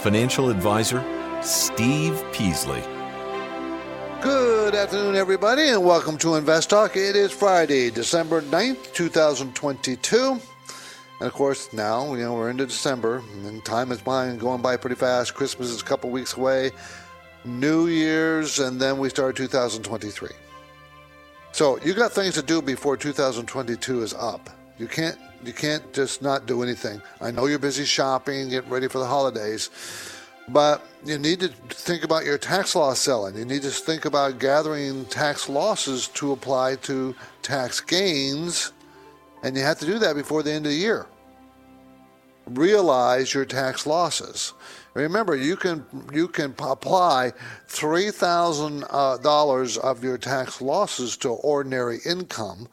financial advisor Steve Peasley. Good afternoon, everybody, and welcome to Invest Talk. It is Friday, December 9th, 2022. And of course, now, you know, we're into December, and time is by going by pretty fast. Christmas is a couple weeks away, New Year's, and then we start 2023. So you got things to do before 2022 is up. You can't you can't just not do anything. I know you're busy shopping, getting ready for the holidays, but you need to think about your tax loss selling. You need to think about gathering tax losses to apply to tax gains, and you have to do that before the end of the year. Realize your tax losses. Remember, you can you can apply three thousand uh, dollars of your tax losses to ordinary income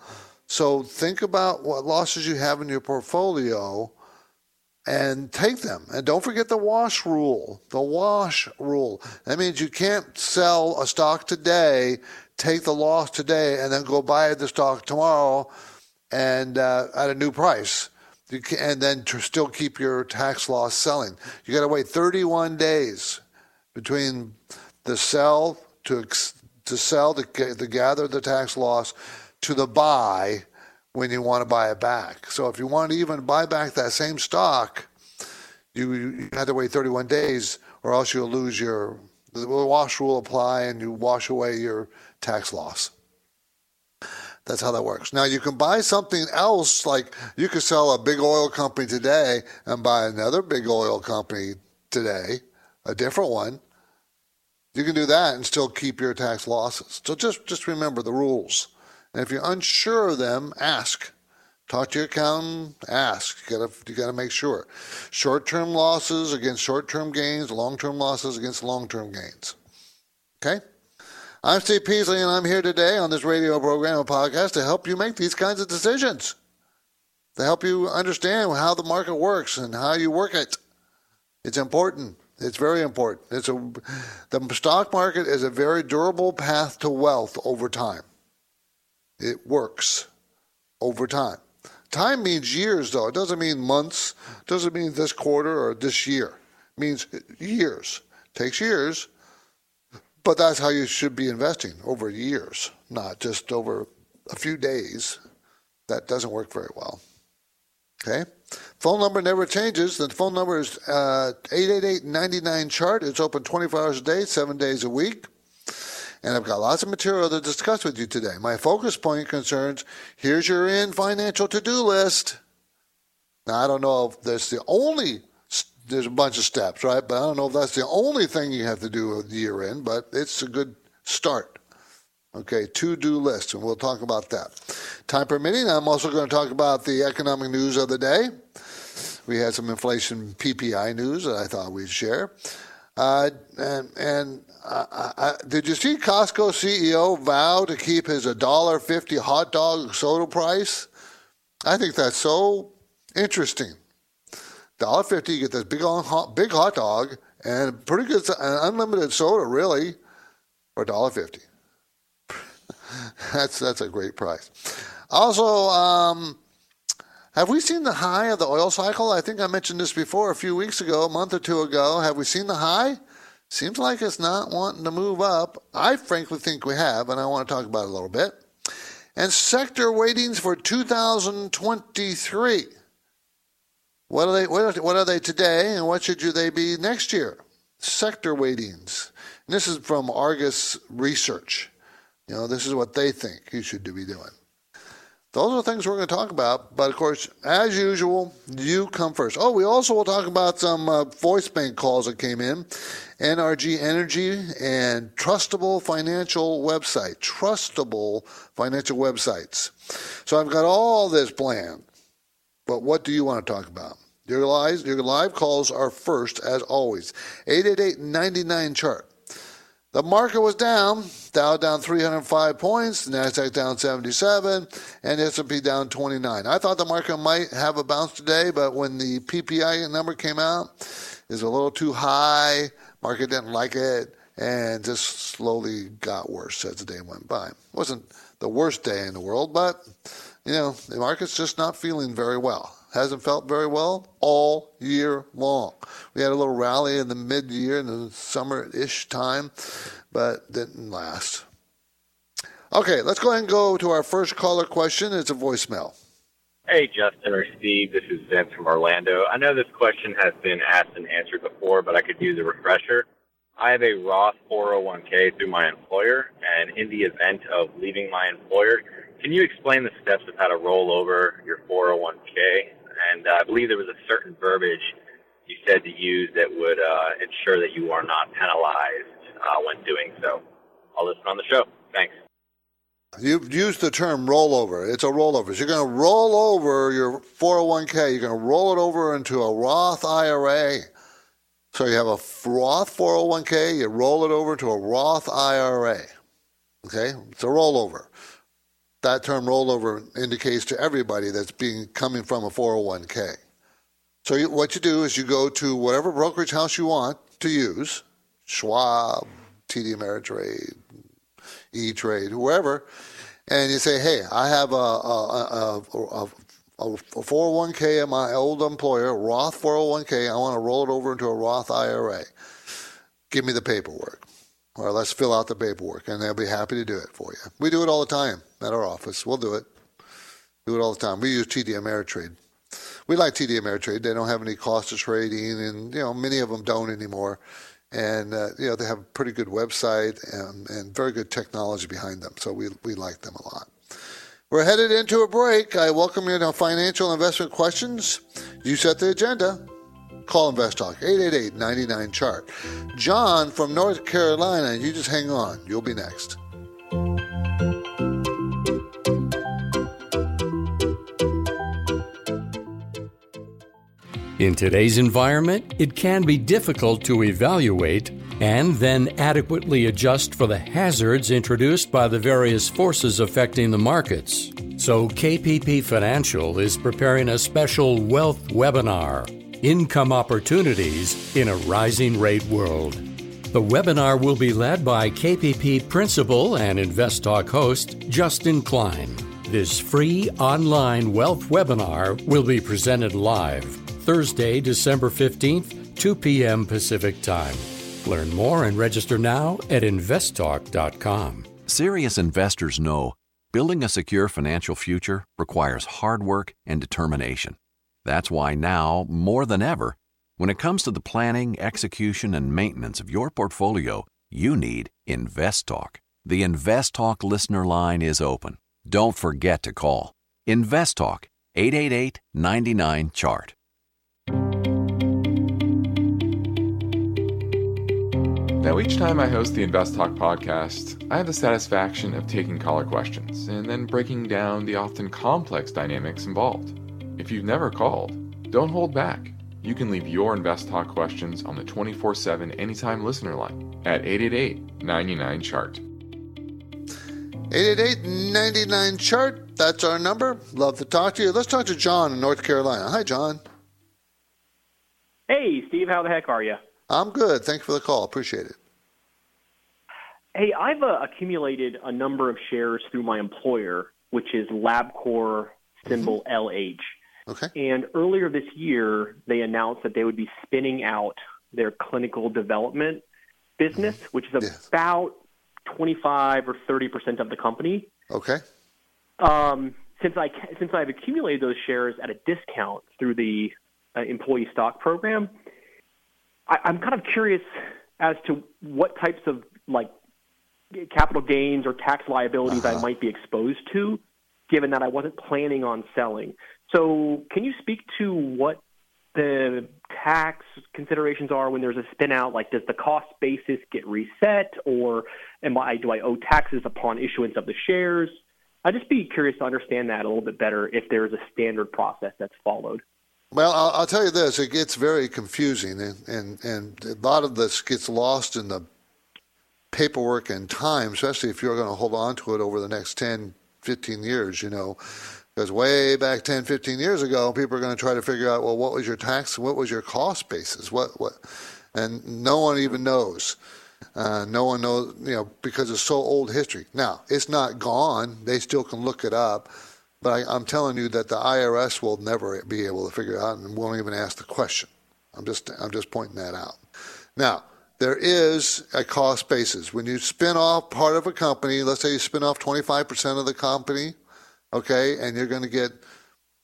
so think about what losses you have in your portfolio and take them. And don't forget the wash rule. The wash rule. That means you can't sell a stock today, take the loss today, and then go buy the stock tomorrow and uh, at a new price. Can, and then still keep your tax loss selling. You got to wait 31 days between the sell to to sell to, to gather the tax loss to the buy when you want to buy it back. So if you want to even buy back that same stock, you, you have to wait 31 days or else you'll lose your, the wash rule apply and you wash away your tax loss. That's how that works. Now you can buy something else, like you could sell a big oil company today and buy another big oil company today, a different one. You can do that and still keep your tax losses. So just just remember the rules. And if you're unsure of them, ask. Talk to your accountant, ask. You gotta you gotta make sure. Short term losses against short term gains, long term losses against long term gains. Okay? I'm Steve Peasley and I'm here today on this radio program and podcast to help you make these kinds of decisions. To help you understand how the market works and how you work it. It's important. It's very important. It's a the stock market is a very durable path to wealth over time. It works over time. Time means years, though. It doesn't mean months. It doesn't mean this quarter or this year. It means years. It takes years, but that's how you should be investing over years, not just over a few days. That doesn't work very well. Okay? Phone number never changes. The phone number is uh, 888 chart. It's open 24 hours a day, seven days a week and I've got lots of material to discuss with you today. My focus point concerns here's your in financial to do list. Now, I don't know if that's the only, there's a bunch of steps, right? But I don't know if that's the only thing you have to do with year end, but it's a good start. Okay, to do list, and we'll talk about that. Time permitting, I'm also going to talk about the economic news of the day. We had some inflation PPI news that I thought we'd share. Uh, and and uh, uh, did you see Costco CEO vow to keep his $1.50 hot dog soda price? I think that's so interesting. $1.50, you get this big hot, big hot dog and pretty good, unlimited soda, really, for $1.50. that's, that's a great price. Also, um, have we seen the high of the oil cycle? I think I mentioned this before a few weeks ago, a month or two ago. Have we seen the high? Seems like it's not wanting to move up. I frankly think we have, and I want to talk about it a little bit. And sector weightings for 2023. What are they? What are they today, and what should they be next year? Sector weightings. And this is from Argus Research. You know, this is what they think you should be doing. Those are the things we're going to talk about. But of course, as usual, you come first. Oh, we also will talk about some uh, voice bank calls that came in. NRG Energy and trustable financial website. Trustable financial websites. So I've got all this planned. But what do you want to talk about? Your live, your live calls are first, as always. 888 chart. The market was down. Dow down 305 points, Nasdaq down 77, and S&P down 29. I thought the market might have a bounce today, but when the PPI number came out, it was a little too high. Market didn't like it, and just slowly got worse as the day went by. It wasn't the worst day in the world, but you know the market's just not feeling very well hasn't felt very well all year long. We had a little rally in the mid year, in the summer ish time, but didn't last. Okay, let's go ahead and go to our first caller question. It's a voicemail. Hey, Justin or Steve, this is Vince from Orlando. I know this question has been asked and answered before, but I could use a refresher. I have a Roth 401k through my employer, and in the event of leaving my employer, can you explain the steps of how to roll over your 401k and uh, I believe there was a certain verbiage you said to use that would uh, ensure that you are not penalized uh, when doing so. I'll listen on the show. Thanks. You've used the term rollover. It's a rollover. So you're going to roll over your 401k. You're going to roll it over into a Roth IRA. So you have a Roth 401k, you roll it over to a Roth IRA. Okay? It's a rollover that term rollover indicates to everybody that's being coming from a 401k. So you, what you do is you go to whatever brokerage house you want to use, Schwab, TD Ameritrade, E Trade, whoever, and you say, hey, I have a, a, a, a 401k at my old employer, Roth 401k. I want to roll it over into a Roth IRA. Give me the paperwork or let's fill out the paperwork, and they'll be happy to do it for you. We do it all the time at our office. We'll do it. Do it all the time. We use TD Ameritrade. We like TD Ameritrade. They don't have any cost of trading, and you know many of them don't anymore. And uh, you know they have a pretty good website and, and very good technology behind them. So we we like them a lot. We're headed into a break. I welcome you to financial investment questions. You set the agenda. Call Invest Talk, 888 chart. John from North Carolina, you just hang on. You'll be next. In today's environment, it can be difficult to evaluate and then adequately adjust for the hazards introduced by the various forces affecting the markets. So, KPP Financial is preparing a special wealth webinar Income Opportunities in a Rising Rate World. The webinar will be led by KPP Principal and Invest Talk host Justin Klein. This free online wealth webinar will be presented live Thursday, December 15th, 2 p.m. Pacific Time. Learn more and register now at investtalk.com. Serious investors know building a secure financial future requires hard work and determination. That's why now, more than ever, when it comes to the planning, execution, and maintenance of your portfolio, you need InvestTalk. The InvestTalk listener line is open. Don't forget to call. InvestTalk 888 99 Chart. Now, each time I host the Invest Talk podcast, I have the satisfaction of taking caller questions and then breaking down the often complex dynamics involved. If you've never called, don't hold back. You can leave your Invest Talk questions on the 24 7 anytime listener line at 888 99 Chart. 888 99 Chart. That's our number. Love to talk to you. Let's talk to John in North Carolina. Hi, John. Hey, Steve. How the heck are you? I'm good. Thanks for the call. Appreciate it. Hey, I've uh, accumulated a number of shares through my employer, which is LabCorp symbol mm-hmm. LH. Okay. And earlier this year, they announced that they would be spinning out their clinical development business, mm-hmm. which is yes. about 25 or 30 percent of the company. Okay. Um, since I since I've accumulated those shares at a discount through the uh, employee stock program, I, I'm kind of curious as to what types of like capital gains or tax liabilities uh-huh. I might be exposed to, given that I wasn't planning on selling. So, can you speak to what the tax considerations are when there's a spin out? Like, does the cost basis get reset, or am I do I owe taxes upon issuance of the shares? I'd just be curious to understand that a little bit better if there is a standard process that's followed. Well, I'll, I'll, tell you this: it gets very confusing, and, and and a lot of this gets lost in the paperwork and time, especially if you're going to hold on to it over the next 10, 15 years. You know, because way back 10, 15 years ago, people are going to try to figure out, well, what was your tax, what was your cost basis, what what, and no one even knows. Uh, no one knows, you know, because it's so old history. Now, it's not gone. They still can look it up. But I, am telling you that the IRS will never be able to figure it out and won't even ask the question. I'm just, I'm just pointing that out. Now, there is a cost basis. When you spin off part of a company, let's say you spin off 25% of the company, okay, and you're going to get,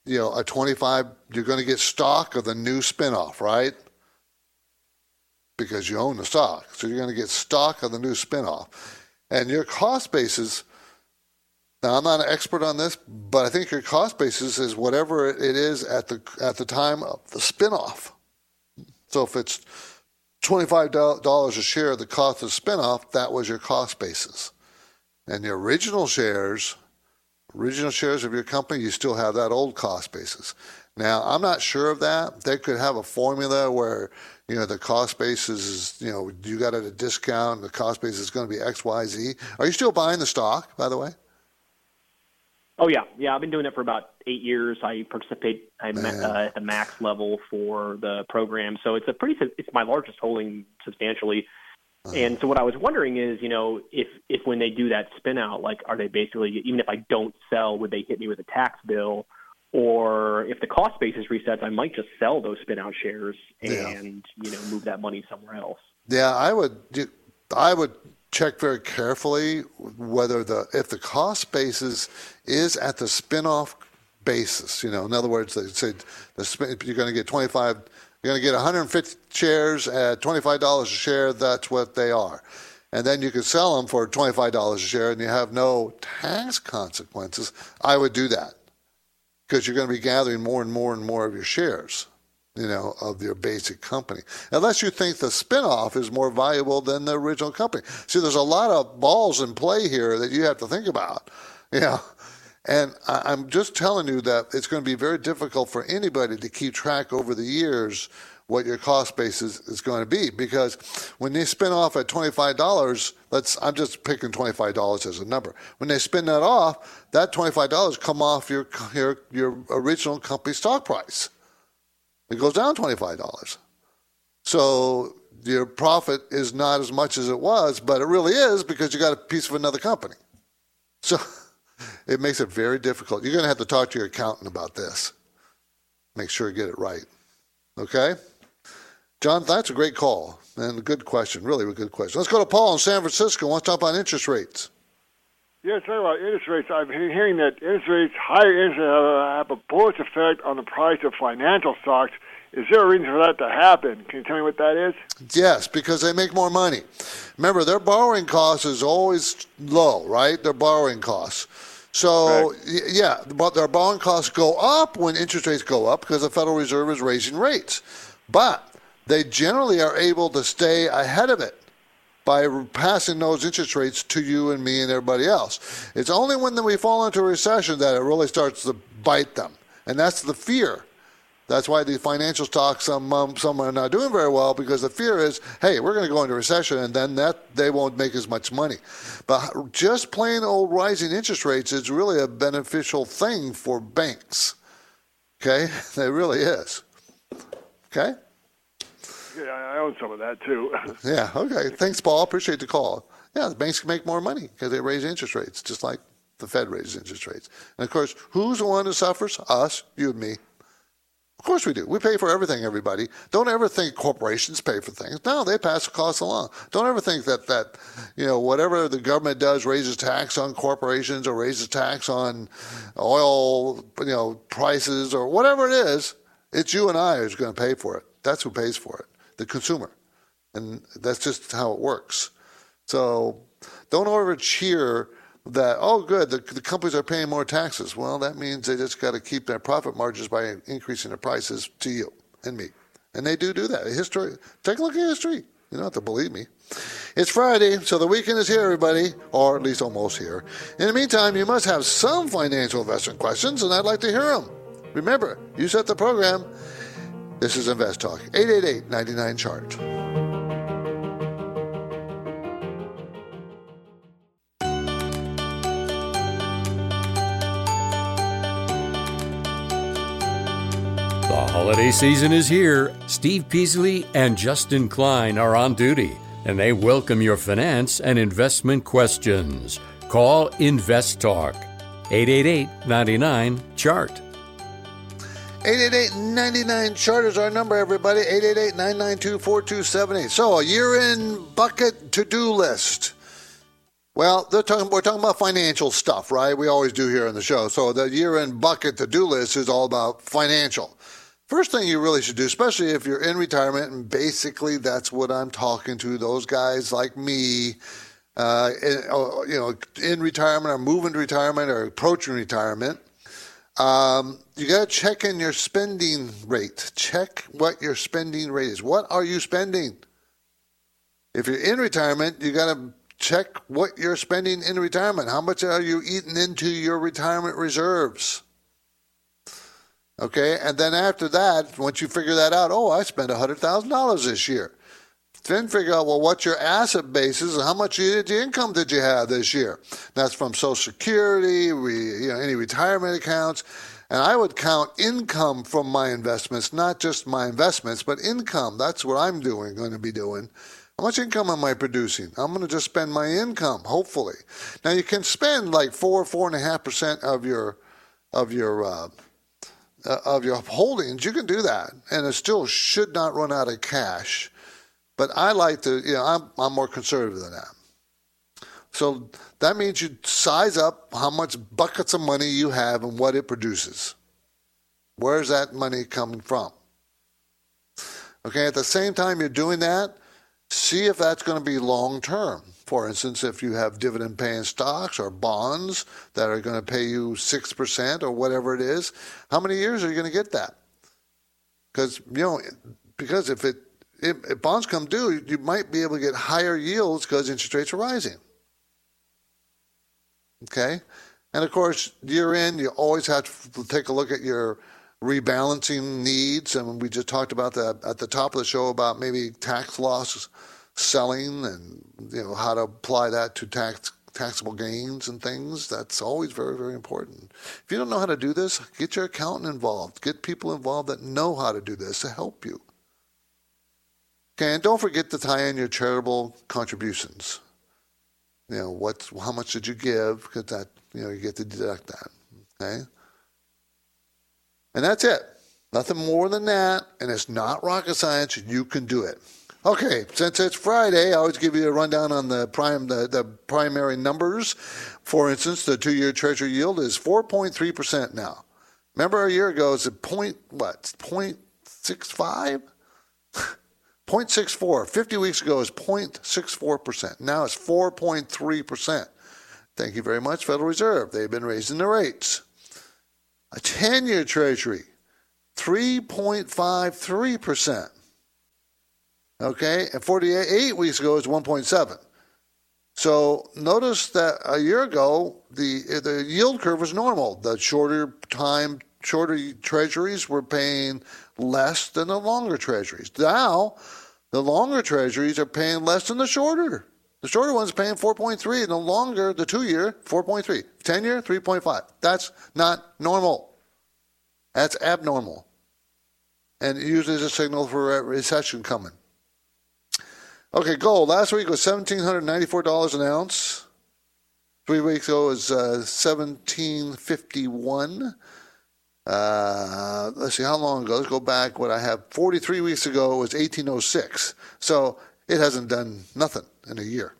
you know, a 25, you're going to get stock of the new spinoff, right? because you own the stock. So you're going to get stock of the new spinoff. And your cost basis, now I'm not an expert on this, but I think your cost basis is whatever it is at the at the time of the spinoff. So if it's $25 a share, the cost of spinoff, that was your cost basis. And the original shares, original shares of your company, you still have that old cost basis. Now, I'm not sure of that. They could have a formula where you know, the cost basis is, you know, you got it at a discount, the cost basis is going to be X, Y, Z. Are you still buying the stock, by the way? Oh yeah, yeah. I've been doing it for about eight years. I participate I'm uh, at the max level for the program, so it's a pretty. It's my largest holding substantially. Uh-huh. And so what I was wondering is, you know, if if when they do that spin out, like, are they basically even if I don't sell, would they hit me with a tax bill? or if the cost basis resets, I might just sell those spin out shares and yeah. you know move that money somewhere else. Yeah, I would. I would check very carefully whether the if the cost basis is at the spin-off basis. You know, in other words, they say the spin, you're going to get 25. You're going to get 150 shares at $25 a share. That's what they are. And then you could sell them for $25 a share and you have no tax consequences. I would do that because you're going to be gathering more and more and more of your shares, you know, of your basic company. Unless you think the spinoff is more valuable than the original company. See, there's a lot of balls in play here that you have to think about, you know. And I'm just telling you that it's going to be very difficult for anybody to keep track over the years what your cost base is, is going to be. Because when they spin off at $25 let's i'm just picking $25 as a number. When they spin that off that $25 come off your, your, your original company stock price. It goes down $25 so your profit is not as much as it was but it really is because you got a piece of another company. So it makes it very difficult you're going to have to talk to your accountant about this make sure you get it right okay John, that's a great call and a good question. Really, a good question. Let's go to Paul in San Francisco. Let's talk about interest rates. Yeah, talk about interest rates. I've been hearing that interest rates, higher interest rates, have a bullish effect on the price of financial stocks. Is there a reason for that to happen? Can you tell me what that is? Yes, because they make more money. Remember, their borrowing cost is always low, right? Their borrowing costs. So, Correct. yeah, but their borrowing costs go up when interest rates go up because the Federal Reserve is raising rates. But they generally are able to stay ahead of it by passing those interest rates to you and me and everybody else. It's only when we fall into a recession that it really starts to bite them, and that's the fear. That's why the financial stocks some um, some are not doing very well because the fear is, hey, we're going to go into recession, and then that they won't make as much money. But just plain old rising interest rates is really a beneficial thing for banks. Okay, it really is. Okay. Yeah, I own some of that too. yeah. Okay. Thanks, Paul. Appreciate the call. Yeah, the banks can make more money because they raise interest rates, just like the Fed raises interest rates. And of course, who's the one who suffers? Us, you and me. Of course we do. We pay for everything, everybody. Don't ever think corporations pay for things. No, they pass the costs along. Don't ever think that, that you know, whatever the government does raises tax on corporations or raises tax on oil, you know, prices or whatever it is, it's you and I who's going to pay for it. That's who pays for it the consumer. And that's just how it works. So don't over cheer that, oh, good, the, the companies are paying more taxes. Well, that means they just got to keep their profit margins by increasing the prices to you and me. And they do do that. History, take a look at history. You don't have to believe me. It's Friday, so the weekend is here, everybody, or at least almost here. In the meantime, you must have some financial investment questions, and I'd like to hear them. Remember, you set the program. This is Invest Talk, 888 99 Chart. Holiday season is here. Steve Peasley and Justin Klein are on duty, and they welcome your finance and investment questions. Call Invest Talk 888 99 Chart. 888-99 chart is our number, everybody. 888-992-4278. So a year in bucket to-do list. Well, talking, we're talking about financial stuff, right? We always do here on the show. So the year-end bucket to-do list is all about financial. First thing you really should do, especially if you're in retirement, and basically that's what I'm talking to those guys like me, uh, in, oh, you know, in retirement or moving to retirement or approaching retirement – um, you got to check in your spending rate. Check what your spending rate is. What are you spending? If you're in retirement, you got to check what you're spending in retirement. How much are you eating into your retirement reserves? Okay, and then after that, once you figure that out, oh, I spent $100,000 this year. Then figure out, well, what's your asset basis and how much income did you have this year? That's from Social Security, re, you know, any retirement accounts. And I would count income from my investments, not just my investments, but income. That's what I'm doing, going to be doing. How much income am I producing? I'm going to just spend my income, hopefully. Now you can spend like four, four and a half percent of your of your uh, uh, of your holdings. You can do that, and it still should not run out of cash. But I like to, you know, I'm, I'm more conservative than that. So that means you size up how much buckets of money you have and what it produces. Where's that money coming from? Okay, at the same time you're doing that, see if that's going to be long term. For instance, if you have dividend paying stocks or bonds that are going to pay you 6% or whatever it is, how many years are you going to get that? Because, you know, because if it if, if bonds come due, you might be able to get higher yields because interest rates are rising. Okay? And of course, year end, you always have to take a look at your rebalancing needs. And we just talked about that at the top of the show about maybe tax loss selling and you know how to apply that to tax taxable gains and things. That's always very, very important. If you don't know how to do this, get your accountant involved. Get people involved that know how to do this to help you. Okay, and don't forget to tie in your charitable contributions. You know, what, how much did you give? Because that, you know, you get to deduct that. Okay? And that's it. Nothing more than that. And it's not rocket science. You can do it. Okay, since it's Friday, I always give you a rundown on the prime the, the primary numbers. For instance, the two-year Treasury yield is 4.3% now. Remember a year ago it was a point what? 0.65? 0.64. 50 weeks ago was 0.64%. Now it's 4.3%. Thank you very much, Federal Reserve. They've been raising the rates. A 10 year Treasury, 3.53%. Okay, and 48 weeks ago was 1.7. So notice that a year ago the the yield curve was normal. The shorter time shorter treasuries were paying less than the longer treasuries. Now, the longer treasuries are paying less than the shorter. The shorter one's paying 4.3, and the longer, the two year, 4.3. 10 year, 3.5. That's not normal. That's abnormal. And usually is a signal for a recession coming. Okay, gold. Last week was $1,794 an ounce. Three weeks ago was uh, 1751 uh, let's see, how long ago? Let's go back. What I have 43 weeks ago was 1806. So it hasn't done nothing in a year.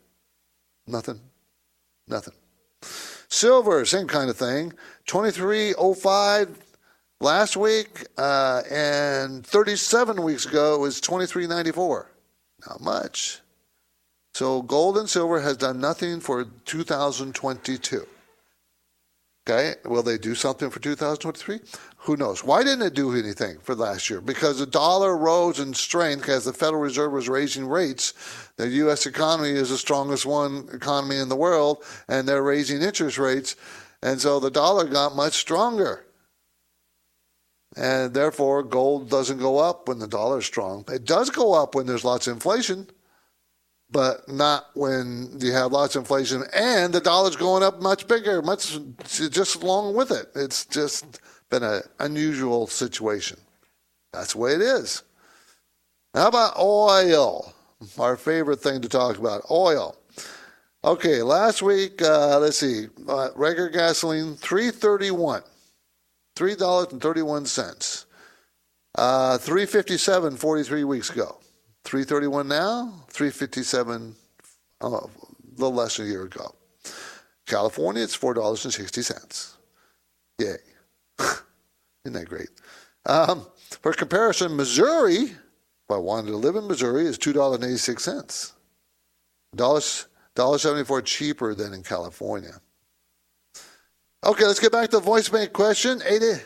Nothing. Nothing. Silver, same kind of thing. 2305 last week, uh, and 37 weeks ago was 2394. Not much. So gold and silver has done nothing for 2022. Okay, will they do something for 2023? Who knows? Why didn't it do anything for last year? Because the dollar rose in strength as the Federal Reserve was raising rates. The U.S. economy is the strongest one economy in the world, and they're raising interest rates, and so the dollar got much stronger. And therefore, gold doesn't go up when the dollar is strong. It does go up when there's lots of inflation, but not when you have lots of inflation and the dollar's going up much bigger, much just along with it. It's just been an unusual situation. That's the way it is. How about oil? Our favorite thing to talk about oil. Okay, last week, uh, let's see, uh, regular gasoline, 331 $3.31. Uh, 357 43 weeks ago. 331 now, 357 uh, a little less than a year ago. California, it's $4.60. Yay. Isn't that great? Um, for comparison, Missouri, if I wanted to live in Missouri, is $2.86. Dollars dollar seventy-four cheaper than in California. Okay, let's get back to the voice bank question. 80.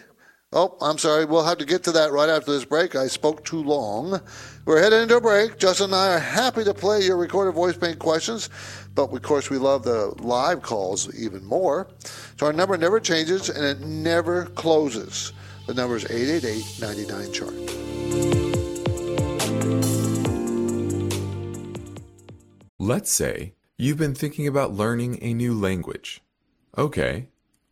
Oh, I'm sorry. We'll have to get to that right after this break. I spoke too long. We're heading into a break. Justin and I are happy to play your recorded voice bank questions, but of course, we love the live calls even more. So our number never changes and it never closes. The number is 888 99 chart. Let's say you've been thinking about learning a new language. Okay,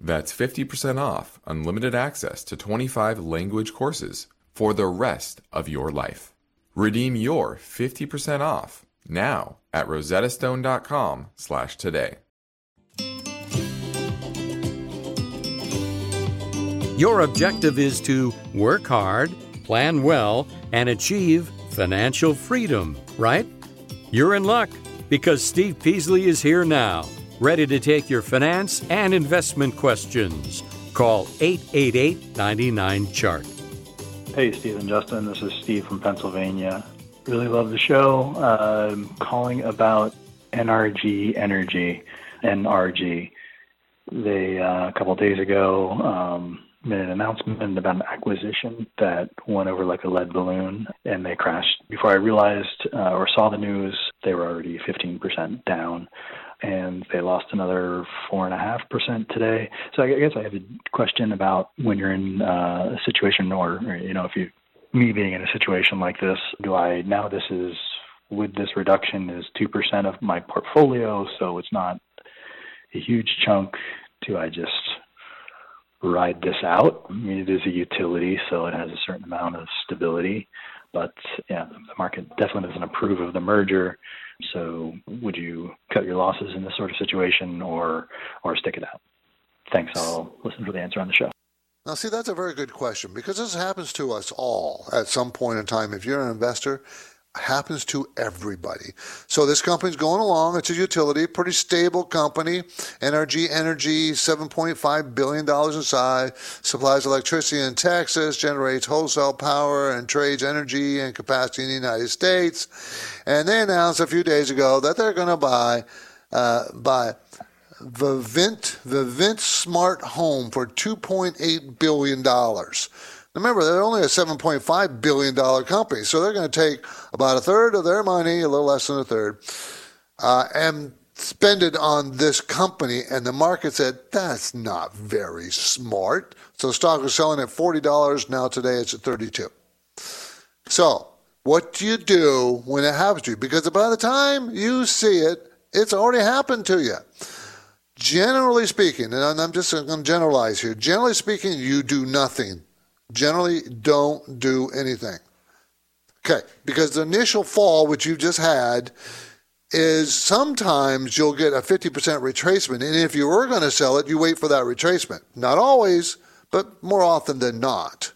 That's 50% off unlimited access to 25 language courses for the rest of your life. Redeem your 50% off now at rosettastone.com slash today. Your objective is to work hard, plan well, and achieve financial freedom, right? You're in luck because Steve Peasley is here now ready to take your finance and investment questions. Call 888 99 Chart. Hey, Steve and Justin. This is Steve from Pennsylvania. Really love the show. I'm calling about NRG Energy, NRG. They, uh, a couple of days ago, um, made an announcement about an acquisition that went over like a lead balloon and they crashed. Before I realized uh, or saw the news, they were already 15% down and they lost another four and a half percent today. So I guess I have a question about when you're in uh, a situation, or, you know, if you me being in a situation like this, do I now this is with this reduction is two percent of my portfolio, so it's not a huge chunk. Do I just ride this out? I mean, it is a utility, so it has a certain amount of stability. But yeah, the market definitely doesn't approve of the merger. So would you cut your losses in this sort of situation or or stick it out? Thanks. I'll listen for the answer on the show. Now, see, that's a very good question because this happens to us all at some point in time. If you're an investor, happens to everybody. So this company's going along. It's a utility, pretty stable company. NRG Energy, $7.5 billion in size, supplies electricity in Texas, generates wholesale power and trades energy and capacity in the United States. And they announced a few days ago that they're going to buy, uh, buy Vivint, the Vivint Smart Home for $2.8 billion. Remember, they're only a $7.5 billion company, so they're going to take about a third of their money, a little less than a third, uh, and spend it on this company. And the market said, that's not very smart. So stock was selling at $40. Now today it's at 32 So what do you do when it happens to you? Because by the time you see it, it's already happened to you. Generally speaking, and I'm just going to generalize here. Generally speaking, you do nothing Generally, don't do anything. Okay, because the initial fall, which you just had, is sometimes you'll get a 50% retracement. And if you were going to sell it, you wait for that retracement. Not always, but more often than not,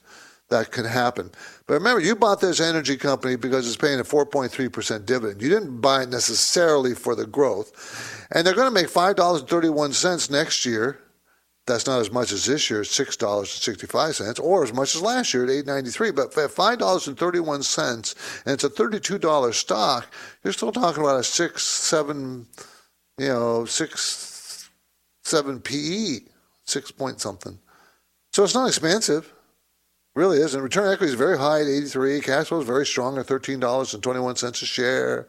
that can happen. But remember, you bought this energy company because it's paying a 4.3% dividend. You didn't buy it necessarily for the growth. And they're going to make $5.31 next year that's not as much as this year, six dollars and sixty-five cents, or as much as last year at eight ninety-three. But at five dollars and thirty-one cents, and it's a thirty-two dollar stock, you're still talking about a six, seven, you know, six, seven PE, six point something. So it's not expensive, really isn't. Return on equity is very high at eighty-three. Cash flow is very strong at thirteen dollars and twenty-one cents a share.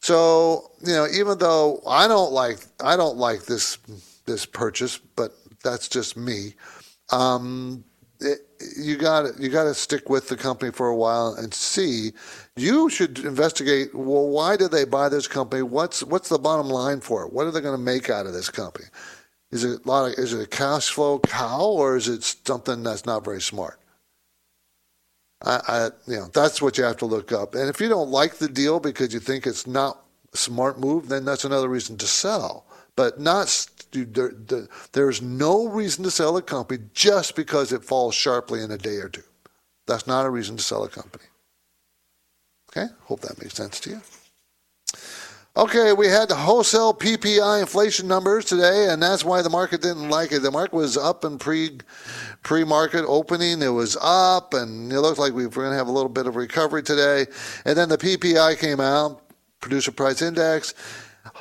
So you know, even though I don't like, I don't like this this purchase, but that's just me. Um, it, you got you got to stick with the company for a while and see. You should investigate. Well, why did they buy this company? What's what's the bottom line for it? What are they going to make out of this company? Is it a lot of, is it a cash flow cow or is it something that's not very smart? I, I you know that's what you have to look up. And if you don't like the deal because you think it's not a smart move, then that's another reason to sell. But not there's no reason to sell a company just because it falls sharply in a day or two. That's not a reason to sell a company. Okay, hope that makes sense to you. Okay, we had the wholesale PPI inflation numbers today, and that's why the market didn't like it. The market was up in pre pre market opening; it was up, and it looked like we were going to have a little bit of recovery today. And then the PPI came out, producer price index,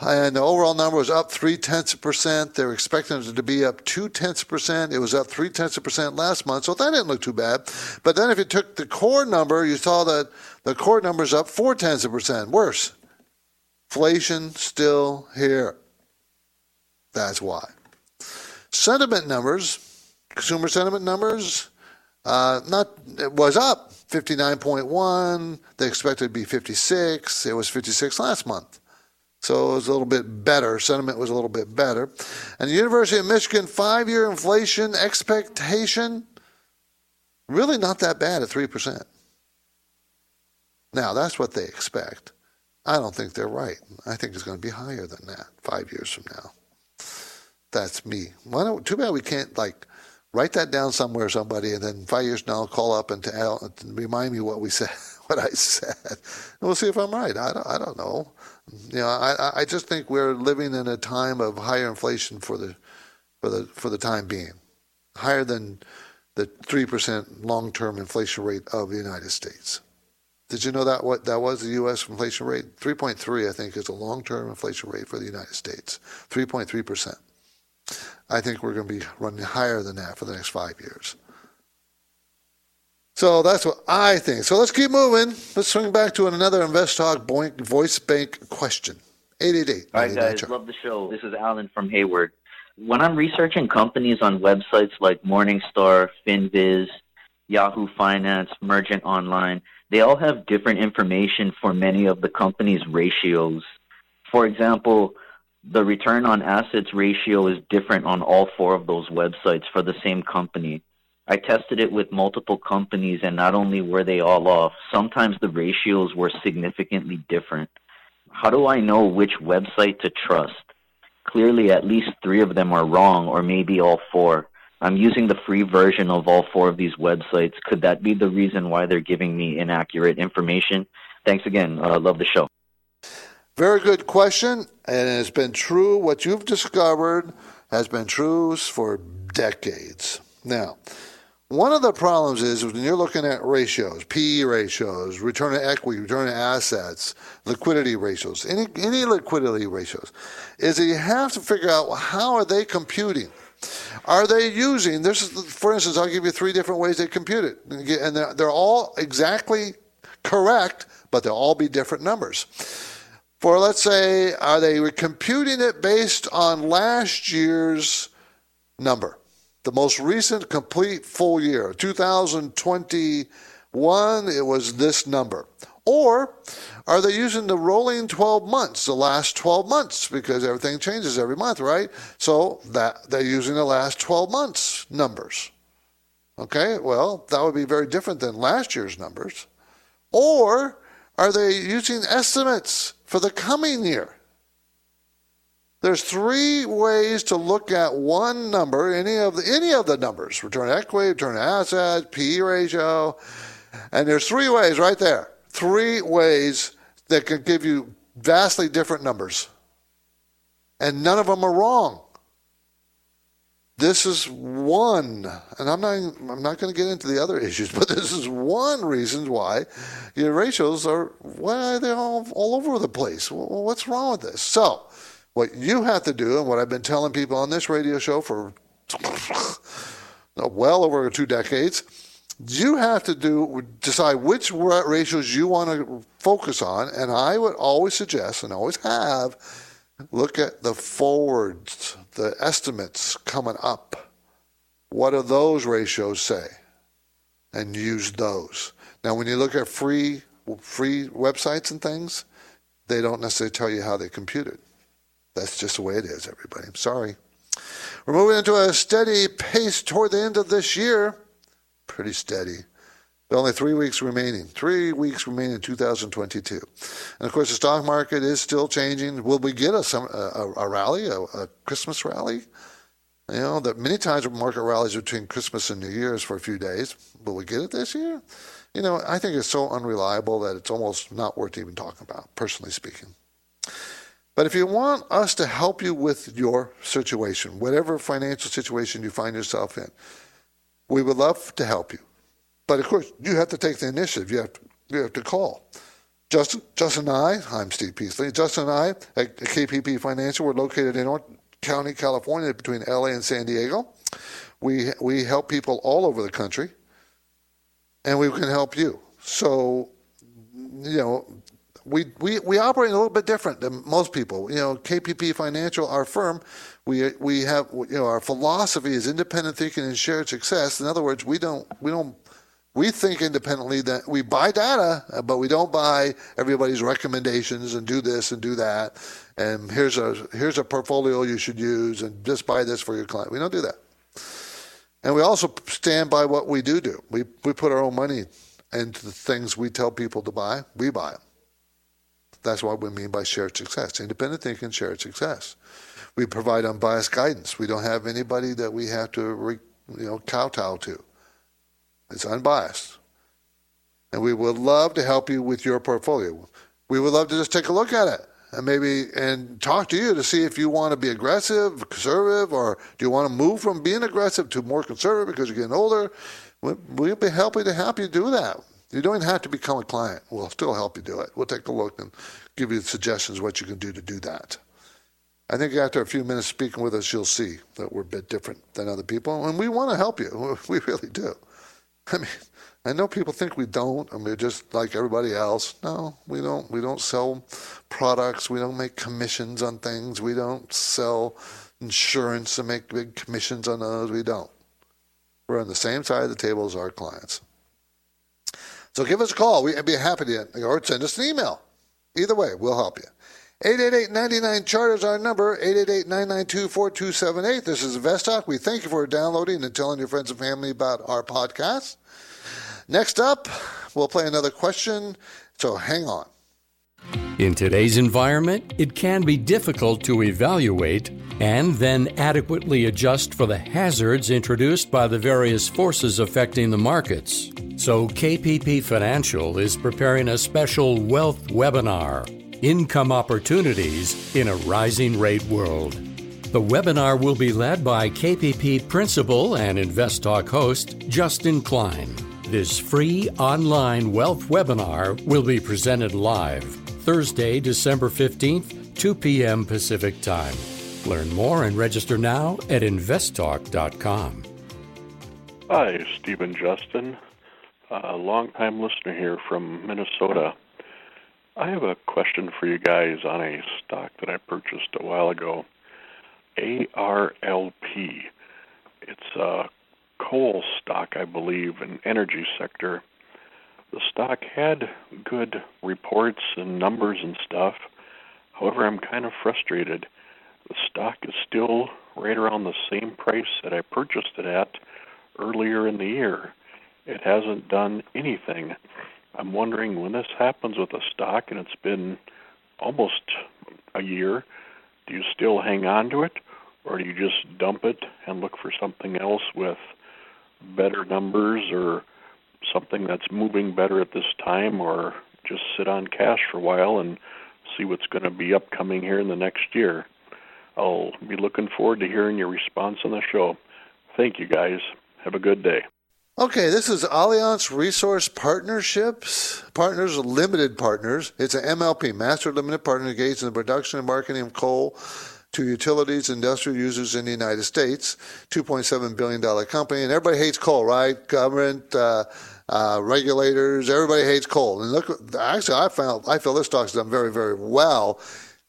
and the overall number was up three tenths of percent. They're expecting it to be up two tenths of percent. It was up three tenths of percent last month, so that didn't look too bad. But then if you took the core number, you saw that the core number is up four tenths of percent. Worse. Inflation still here. That's why. Sentiment numbers, consumer sentiment numbers, uh, not it was up 59.1. They expected to be 56. It was 56 last month. So it was a little bit better. Sentiment was a little bit better. And the University of Michigan five year inflation expectation, really not that bad at 3%. Now, that's what they expect. I don't think they're right. I think it's going to be higher than that five years from now. That's me. Why don't, too bad we can't, like, write that down somewhere, somebody, and then five years from now, I'll call up and remind me what we said, what I said. And we'll see if I'm right. I don't, I don't know. You know, I, I just think we're living in a time of higher inflation for the for the for the time being, higher than the three percent long term inflation rate of the United States. Did you know that what that was the U.S. inflation rate? Three point three, I think, is the long term inflation rate for the United States. Three point three percent. I think we're going to be running higher than that for the next five years. So that's what I think. So let's keep moving. Let's swing back to another Invest Talk voice bank question. 888. All right, guys. Love the show. This is Alan from Hayward. When I'm researching companies on websites like Morningstar, FinViz, Yahoo Finance, Mergent Online, they all have different information for many of the company's ratios. For example, the return on assets ratio is different on all four of those websites for the same company. I tested it with multiple companies, and not only were they all off, sometimes the ratios were significantly different. How do I know which website to trust? Clearly, at least three of them are wrong, or maybe all four. I'm using the free version of all four of these websites. Could that be the reason why they're giving me inaccurate information? Thanks again. Uh, love the show. Very good question, and it's been true. What you've discovered has been true for decades. Now, one of the problems is when you're looking at ratios, PE ratios, return on equity, return on assets, liquidity ratios, any, any liquidity ratios, is that you have to figure out how are they computing? Are they using this? Is for instance, I'll give you three different ways they compute it, and they're, they're all exactly correct, but they'll all be different numbers. For let's say, are they computing it based on last year's number, the most recent complete full year, 2021? It was this number, or are they using the rolling 12 months, the last 12 months, because everything changes every month, right? So that they're using the last 12 months numbers. Okay, well, that would be very different than last year's numbers. Or are they using estimates for the coming year? There's three ways to look at one number, any of the any of the numbers, return equity, return assets, PE ratio, and there's three ways right there three ways that can give you vastly different numbers. And none of them are wrong. This is one, and I'm not I'm not going to get into the other issues, but this is one reason why your ratios are why they're all all over the place. What's wrong with this? So, what you have to do, and what I've been telling people on this radio show for well over two decades, you have to do decide which ratios you want to focus on. And i would always suggest and always have look at the forwards the estimates coming up. What do those ratios say? And use those. Now when you look at free free websites and things they don't necessarily tell you how they compute it that's just the way it is everybody i'm sorry we're moving into a steady pace toward the end of this year pretty steady. Only three weeks remaining. Three weeks remaining in 2022. And of course, the stock market is still changing. Will we get a, a, a rally, a, a, Christmas rally? You know, that many times market rallies between Christmas and New Year's for a few days. Will we get it this year? You know, I think it's so unreliable that it's almost not worth even talking about, personally speaking. But if you want us to help you with your situation, whatever financial situation you find yourself in, we would love to help you. But of course, you have to take the initiative. You have to, you have to call. Justin, Justin and I, I'm Steve Peasley. Justin and I at KPP Financial, we're located in Orange County, California, between LA and San Diego. We, we help people all over the country, and we can help you. So, you know, we, we, we operate a little bit different than most people. You know, KPP Financial, our firm, we we have you know our philosophy is independent thinking and shared success. In other words, we don't we don't we think independently that we buy data, but we don't buy everybody's recommendations and do this and do that. And here's a here's a portfolio you should use, and just buy this for your client. We don't do that. And we also stand by what we do do. We we put our own money into the things we tell people to buy. We buy them. That's what we mean by shared success. Independent thinking, shared success we provide unbiased guidance. We don't have anybody that we have to, re, you know, kowtow to. It's unbiased. And we would love to help you with your portfolio. We would love to just take a look at it and maybe and talk to you to see if you want to be aggressive, conservative, or do you want to move from being aggressive to more conservative because you're getting older. We'll be happy to help you do that. You don't have to become a client. We'll still help you do it. We'll take a look and give you suggestions what you can do to do that. I think after a few minutes speaking with us, you'll see that we're a bit different than other people, and we want to help you. We really do. I mean, I know people think we don't, and we're just like everybody else. No, we don't. We don't sell products. We don't make commissions on things. We don't sell insurance and make big commissions on those. We don't. We're on the same side of the table as our clients. So give us a call. We'd be happy to, or send us an email. Either way, we'll help you. 888-99 chart is our number 888-992-4278 this is invest we thank you for downloading and telling your friends and family about our podcast next up we'll play another question so hang on in today's environment it can be difficult to evaluate and then adequately adjust for the hazards introduced by the various forces affecting the markets so kpp financial is preparing a special wealth webinar Income Opportunities in a Rising Rate World. The webinar will be led by KPP Principal and Invest Talk host Justin Klein. This free online wealth webinar will be presented live Thursday, December 15th, 2 p.m. Pacific Time. Learn more and register now at investtalk.com. Hi, Stephen Justin, a longtime listener here from Minnesota. I have a question for you guys on a stock that I purchased a while ago. ARLP. It's a coal stock, I believe, in energy sector. The stock had good reports and numbers and stuff. However, I'm kind of frustrated. The stock is still right around the same price that I purchased it at earlier in the year. It hasn't done anything. I'm wondering when this happens with a stock and it's been almost a year, do you still hang on to it or do you just dump it and look for something else with better numbers or something that's moving better at this time or just sit on cash for a while and see what's going to be upcoming here in the next year? I'll be looking forward to hearing your response on the show. Thank you guys. Have a good day. Okay, this is Alliance Resource Partnerships, Partners Limited Partners. It's an MLP, Master Limited Partner engaged in the production and marketing of coal to utilities, industrial users in the United States. $2.7 billion company. And everybody hates coal, right? Government, uh, uh, regulators, everybody hates coal. And look, actually, I found, I feel this stock's done very, very well.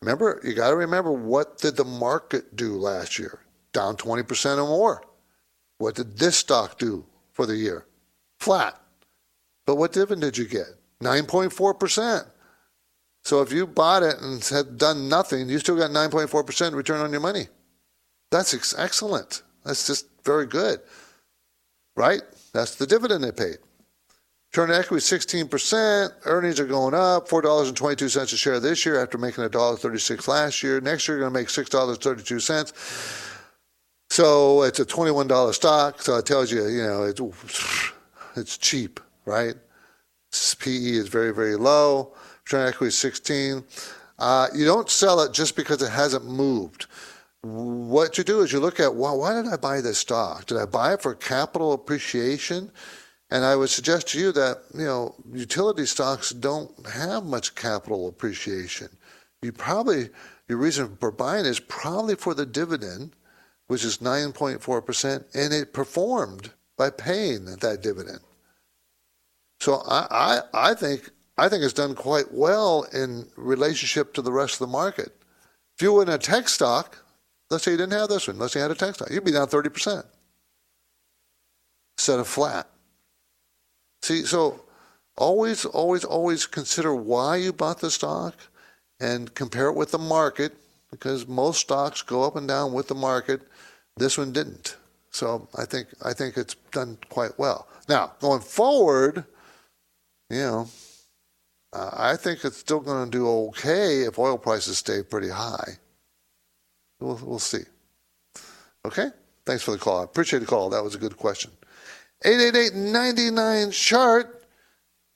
Remember, you got to remember what did the market do last year? Down 20% or more. What did this stock do for the year? Flat. But what dividend did you get? 9.4%. So if you bought it and had done nothing, you still got 9.4% return on your money. That's ex- excellent. That's just very good. Right? That's the dividend they paid. Return on equity 16%. Earnings are going up. $4.22 a share this year after making $1.36 last year. Next year, you're going to make $6.32. So it's a $21 stock. So it tells you, you know, it's, it's cheap, right? PE is very, very low. Return equity is 16. Uh, you don't sell it just because it hasn't moved. What you do is you look at, well, why did I buy this stock? Did I buy it for capital appreciation? And I would suggest to you that, you know, utility stocks don't have much capital appreciation. You probably, your reason for buying is probably for the dividend which is 9.4%, and it performed by paying that dividend. So I, I, I think I think it's done quite well in relationship to the rest of the market. If you were in a tech stock, let's say you didn't have this one, let's say you had a tech stock, you'd be down 30% instead of flat. See, so always, always, always consider why you bought the stock and compare it with the market because most stocks go up and down with the market. This one didn't. So I think I think it's done quite well. Now going forward, you know, uh, I think it's still going to do okay if oil prices stay pretty high. We'll we'll see. Okay. Thanks for the call. I appreciate the call. That was a good question. 888-99 chart.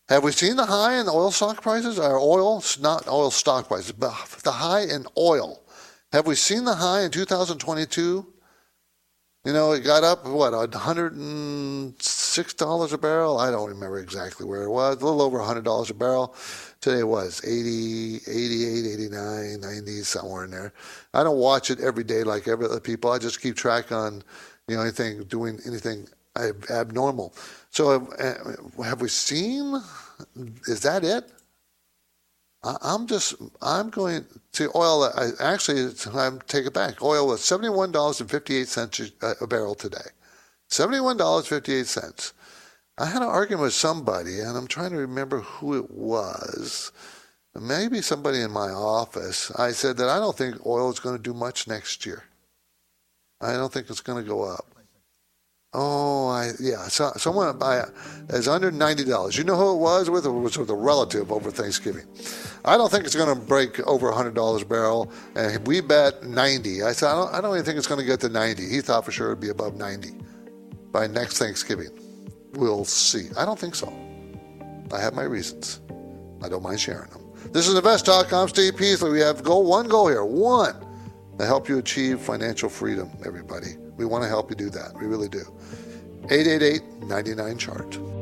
Have we seen the high in oil stock prices? Or oil, not oil stock prices, but the high in oil. Have we seen the high in 2022? You know, it got up, what, $106 a barrel? I don't remember exactly where it was. A little over $100 a barrel. Today it was 80, 88, 89, 90, somewhere in there. I don't watch it every day like every other people. I just keep track on, you know, anything, doing anything abnormal. So have, have we seen, is that it? I'm just I'm going to oil. I actually I'm take it back. Oil was seventy one dollars and fifty eight cents a barrel today. Seventy one dollars fifty eight cents. I had an argument with somebody, and I'm trying to remember who it was. Maybe somebody in my office. I said that I don't think oil is going to do much next year. I don't think it's going to go up. Oh, I yeah. So, someone I is under ninety dollars. You know who it was with? It was with a relative over Thanksgiving. I don't think it's going to break over hundred dollars a barrel, and we bet ninety. I said I don't, I don't even think it's going to get to ninety. He thought for sure it'd be above ninety by next Thanksgiving. We'll see. I don't think so. I have my reasons. I don't mind sharing them. This is Invest Talk. I'm Steve Peasley. We have goal one goal here. One to help you achieve financial freedom. Everybody, we want to help you do that. We really do. 888 99Chart.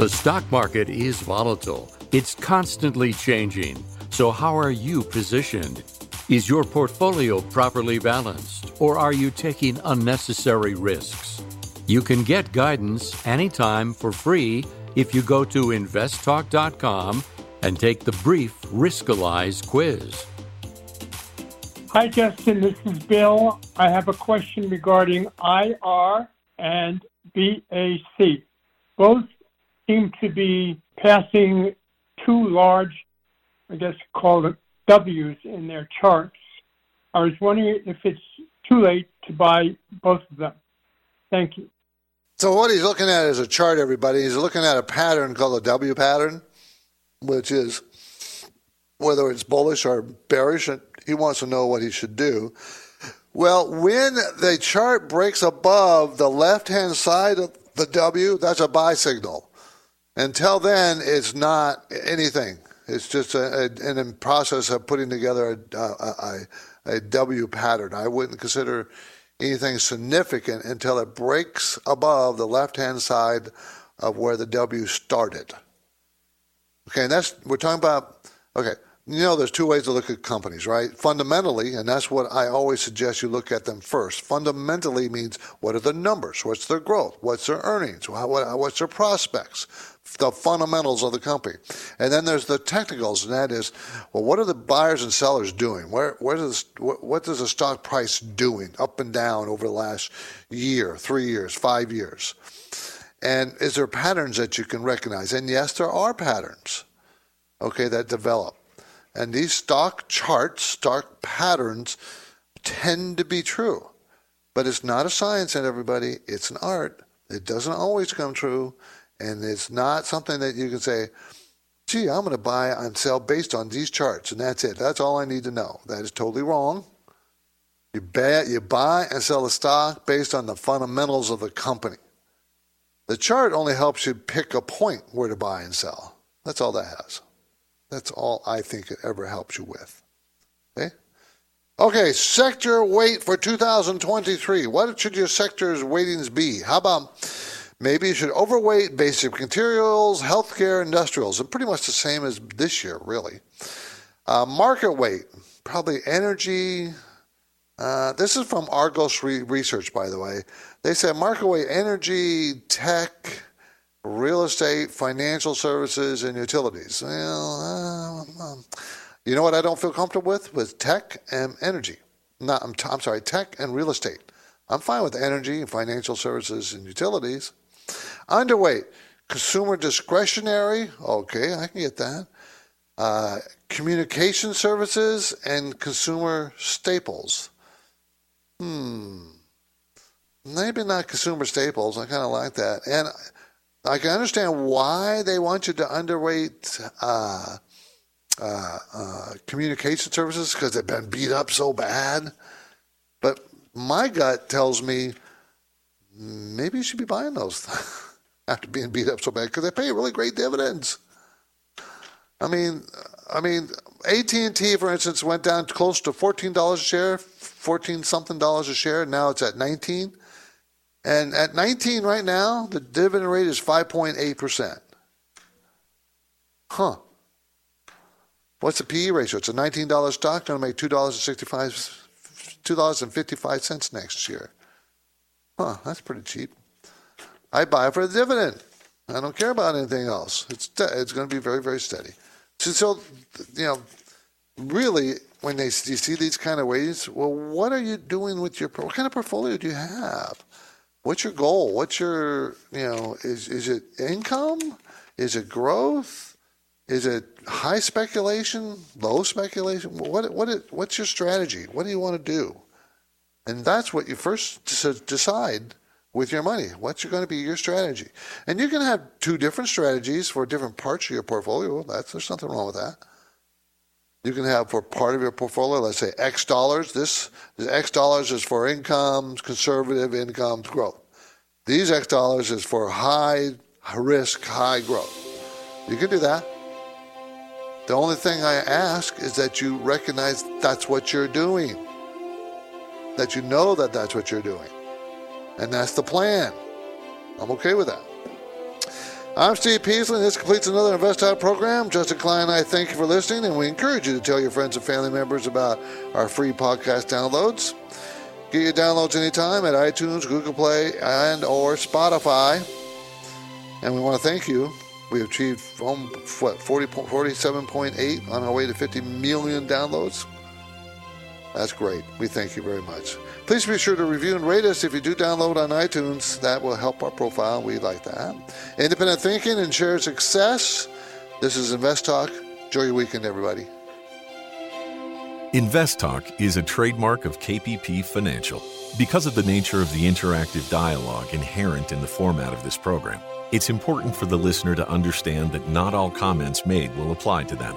The stock market is volatile. It's constantly changing. So, how are you positioned? Is your portfolio properly balanced? Or are you taking unnecessary risks? You can get guidance anytime for free if you go to investtalk.com and take the brief Riskalyze quiz. Hi, Justin. This is Bill. I have a question regarding IR and BAC. Both seem to be passing two large, I guess, called W's in their charts. I was wondering if it's too late to buy both of them. Thank you. So what he's looking at is a chart, everybody. He's looking at a pattern called the W pattern, which is whether it's bullish or bearish. And he wants to know what he should do. Well, when the chart breaks above the left-hand side of the W, that's a buy signal. Until then, it's not anything. It's just a, a, in process of putting together a, a, a W pattern. I wouldn't consider anything significant until it breaks above the left-hand side of where the W started. Okay, and that's we're talking about. Okay, you know, there's two ways to look at companies, right? Fundamentally, and that's what I always suggest you look at them first. Fundamentally means what are the numbers? What's their growth? What's their earnings? What's their prospects? The fundamentals of the company. And then there's the technicals, and that is, well, what are the buyers and sellers doing? Where, where does, what does the stock price doing up and down over the last year, three years, five years? And is there patterns that you can recognize? And yes, there are patterns, okay, that develop. And these stock charts, stock patterns tend to be true. But it's not a science, and everybody, it's an art. It doesn't always come true. And it's not something that you can say, gee, I'm going to buy and sell based on these charts, and that's it. That's all I need to know. That is totally wrong. You buy, you buy and sell a stock based on the fundamentals of the company. The chart only helps you pick a point where to buy and sell. That's all that has. That's all I think it ever helps you with. Okay? Okay, sector weight for 2023. What should your sector's weightings be? How about maybe you should overweight basic materials, healthcare, industrials, and pretty much the same as this year, really. Uh, market weight, probably energy. Uh, this is from Argus Re- Research, by the way. They said market weight energy, tech, real estate, financial services, and utilities. Well, uh, you know what I don't feel comfortable with? With tech and energy. Not, I'm, t- I'm sorry, tech and real estate. I'm fine with energy and financial services and utilities. Underweight, consumer discretionary. Okay, I can get that. Uh, communication services and consumer staples. Hmm. Maybe not consumer staples. I kind of like that. And I can understand why they want you to underweight uh, uh, uh, communication services because they've been beat up so bad. But my gut tells me maybe you should be buying those after being beat up so bad because they pay really great dividends. I mean, I mean, AT and T, for instance, went down close to fourteen dollars a share, fourteen something dollars a share. Now it's at nineteen. And at 19 right now, the dividend rate is 5.8%. Huh. What's the PE ratio? It's a $19 stock, going to make two dollars and sixty five, $2.55 next year. Huh, that's pretty cheap. I buy for the dividend. I don't care about anything else. It's it's going to be very very steady. So, so you know, really, when they you see these kind of ways, well, what are you doing with your what kind of portfolio do you have? what's your goal? What's your, you know, is, is it income? Is it growth? Is it high speculation, low speculation? What, what, what's your strategy? What do you want to do? And that's what you first decide with your money. What's going to be your strategy? And you can have two different strategies for different parts of your portfolio. That's, there's nothing wrong with that. You can have for part of your portfolio, let's say X dollars. This, this X dollars is for income, conservative income growth. These X dollars is for high risk, high growth. You can do that. The only thing I ask is that you recognize that's what you're doing. That you know that that's what you're doing. And that's the plan. I'm okay with that. I'm Steve Peasley, and this completes another Invest Talk program. Justin Klein and I thank you for listening, and we encourage you to tell your friends and family members about our free podcast downloads. Get your downloads anytime at iTunes, Google Play, and or Spotify. And we want to thank you. We achieved um, what 40, 47.8 on our way to 50 million downloads. That's great. We thank you very much. Please be sure to review and rate us if you do download on iTunes. That will help our profile. We like that. Independent thinking and shared success. This is Invest Talk. Enjoy your weekend, everybody. Invest Talk is a trademark of KPP Financial. Because of the nature of the interactive dialogue inherent in the format of this program, it's important for the listener to understand that not all comments made will apply to them.